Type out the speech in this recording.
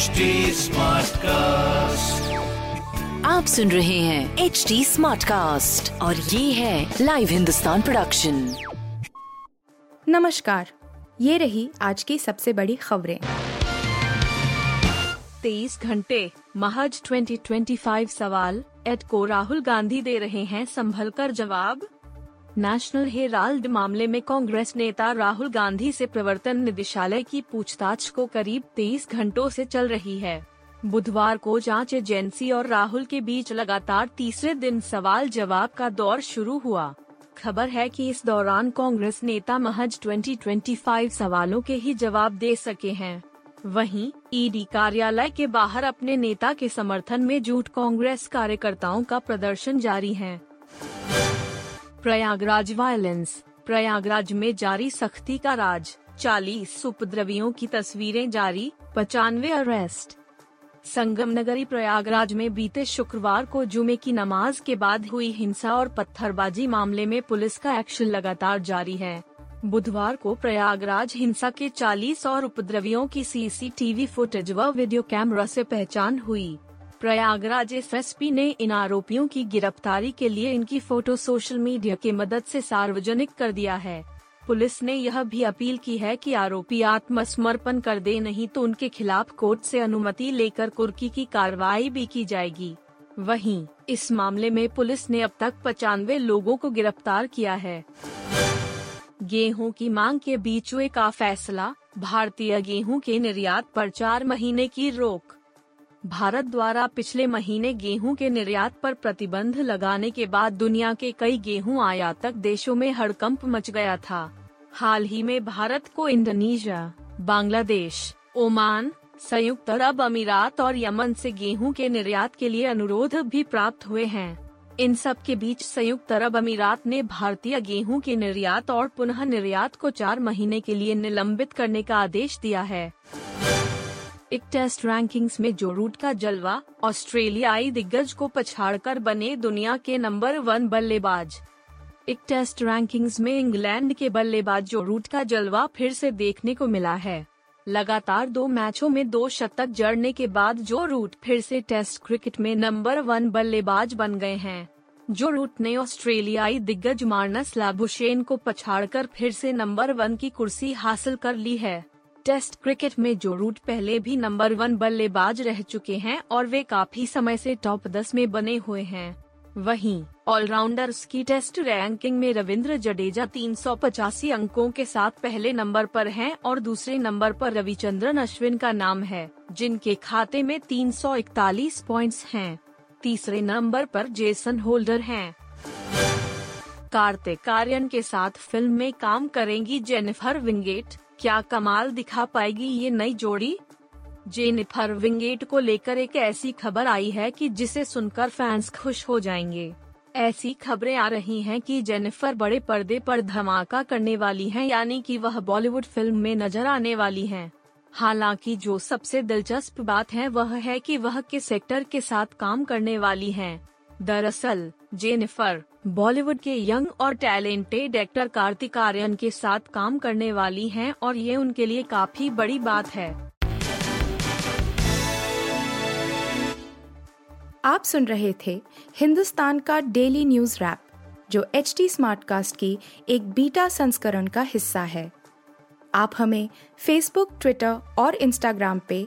HD cast आप सुन रहे हैं एच डी स्मार्ट कास्ट और ये है लाइव हिंदुस्तान प्रोडक्शन नमस्कार ये रही आज की सबसे बड़ी खबरें। तेईस घंटे महज 2025 सवाल एड को राहुल गांधी दे रहे हैं संभल कर जवाब। नेशनल हेराल्ड मामले में कांग्रेस नेता राहुल गांधी से प्रवर्तन निदेशालय की पूछताछ को करीब 23 घंटों से चल रही है। बुधवार को जाँच एजेंसी और राहुल के बीच लगातार तीसरे दिन सवाल जवाब का दौर शुरू हुआ। खबर है कि इस दौरान कांग्रेस नेता महज 2025 सवालों के ही जवाब दे सके हैं। वहीं, ईडी कार्यालय के बाहर अपने नेता के समर्थन में झूठ कांग्रेस कार्यकर्ताओं का प्रदर्शन जारी है। प्रयागराज वायलेंस, प्रयागराज में जारी सख्ती का राज 40 उपद्रवियों की तस्वीरें जारी, पचानवे अरेस्ट। संगम नगरी प्रयागराज में बीते शुक्रवार को जुमे की नमाज़ के बाद हुई हिंसा और पत्थरबाजी मामले में पुलिस का एक्शन लगातार जारी है। बुधवार को प्रयागराज हिंसा के 40 और उपद्रवियों की सीसीटीवी फुटेज व वीडियो कैमरा से पहचान हुई। प्रयागराज एस एस ने इन आरोपियों की गिरफ्तारी के लिए इनकी फ़ोटो सोशल मीडिया की मदद से सार्वजनिक कर दिया है। पुलिस ने यह भी अपील की है कि आरोपी आत्मसमर्पण कर दे, नहीं तो उनके खिलाफ कोर्ट से अनुमति लेकर कुर्की की कार्रवाई भी की जाएगी। वहीं, इस मामले में पुलिस ने अब तक पचानवे लोगों को गिरफ़्तार किया है। गेहूँ की मांग के बीचवे का फैसला, भारतीय गेहूँ के निर्यात पर चार महीने की रोक भारत द्वारा पिछले महीने गेहूँ के निर्यात पर प्रतिबंध लगाने के बाद दुनिया के कई गेहूँ आयातक देशों में हड़कंप मच गया था। हाल ही में भारत को इंडोनेशिया, बांग्लादेश, ओमान, संयुक्त अरब अमीरात और यमन से गेहूँ के निर्यात के लिए अनुरोध भी प्राप्त हुए हैं। इन सब के बीच संयुक्त अरब अमीरात ने भारतीय गेहूँ के निर्यात और पुनः निर्यात को चार महीने के लिए निलंबित करने का आदेश दिया है। एक टेस्ट रैंकिंग्स में जो रूट का जलवा ऑस्ट्रेलियाई दिग्गज को पछाड़कर बने दुनिया के नंबर वन बल्लेबाज। एक टेस्ट रैंकिंग्स में इंग्लैंड के बल्लेबाज जो रूट का जलवा फिर से देखने को मिला है। लगातार दो मैचों में दो शतक जड़ने के बाद जो रूट फिर से टेस्ट क्रिकेट में नंबर वन बल्लेबाज बन गए हैं। जो रूट ने ऑस्ट्रेलियाई दिग्गज मार्नस लाबुशेन को पछाड़कर फिर से नंबर वन की कुर्सी हासिल कर ली है। टेस्ट क्रिकेट में जो रूट पहले भी नंबर वन बल्लेबाज रह चुके हैं और वे काफ़ी समय से टॉप दस में बने हुए हैं वहीं, ऑलराउंडर्स की टेस्ट रैंकिंग में रविंद्र जडेजा 385 अंकों के साथ पहले नंबर पर हैं और दूसरे नंबर पर रविचंद्रन अश्विन का नाम है, जिनके खाते में 341 पॉइंट्स हैं। तीसरे नंबर पर जेसन होल्डर हैं। कार्तिक आर्यन के साथ फ़िल्म में काम करेंगी जेनिफर विंगेट क्या कमाल दिखा पाएगी ये नई जोड़ी जेनिफर विंगेट को लेकर एक ऐसी खबर आई है कि जिसे सुनकर फैंस खुश हो जाएँगे ऐसी खबरें आ रही हैं कि जेनिफर बड़े पर्दे पर धमाका करने वाली हैं, यानी कि वह बॉलीवुड फ़िल्म में नज़र आने वाली हैं। हालाँकि जो सबसे दिलचस्प बात है वह है कि वह किस एक्टर के साथ काम करने वाली हैं। दरअसल, जेनिफर बॉलीवुड के यंग और टैलेंटेड एक्टर कार्तिक आर्यन के साथ काम करने वाली हैं और ये उनके लिए काफ़ी बड़ी बात है। आप सुन रहे थे हिंदुस्तान का डेली न्यूज़ रैप, जो एच टी स्मार्टकास्ट की एक बीटा संस्करण का हिस्सा है। आप हमें फेसबुक ट्विटर और इंस्टाग्राम पे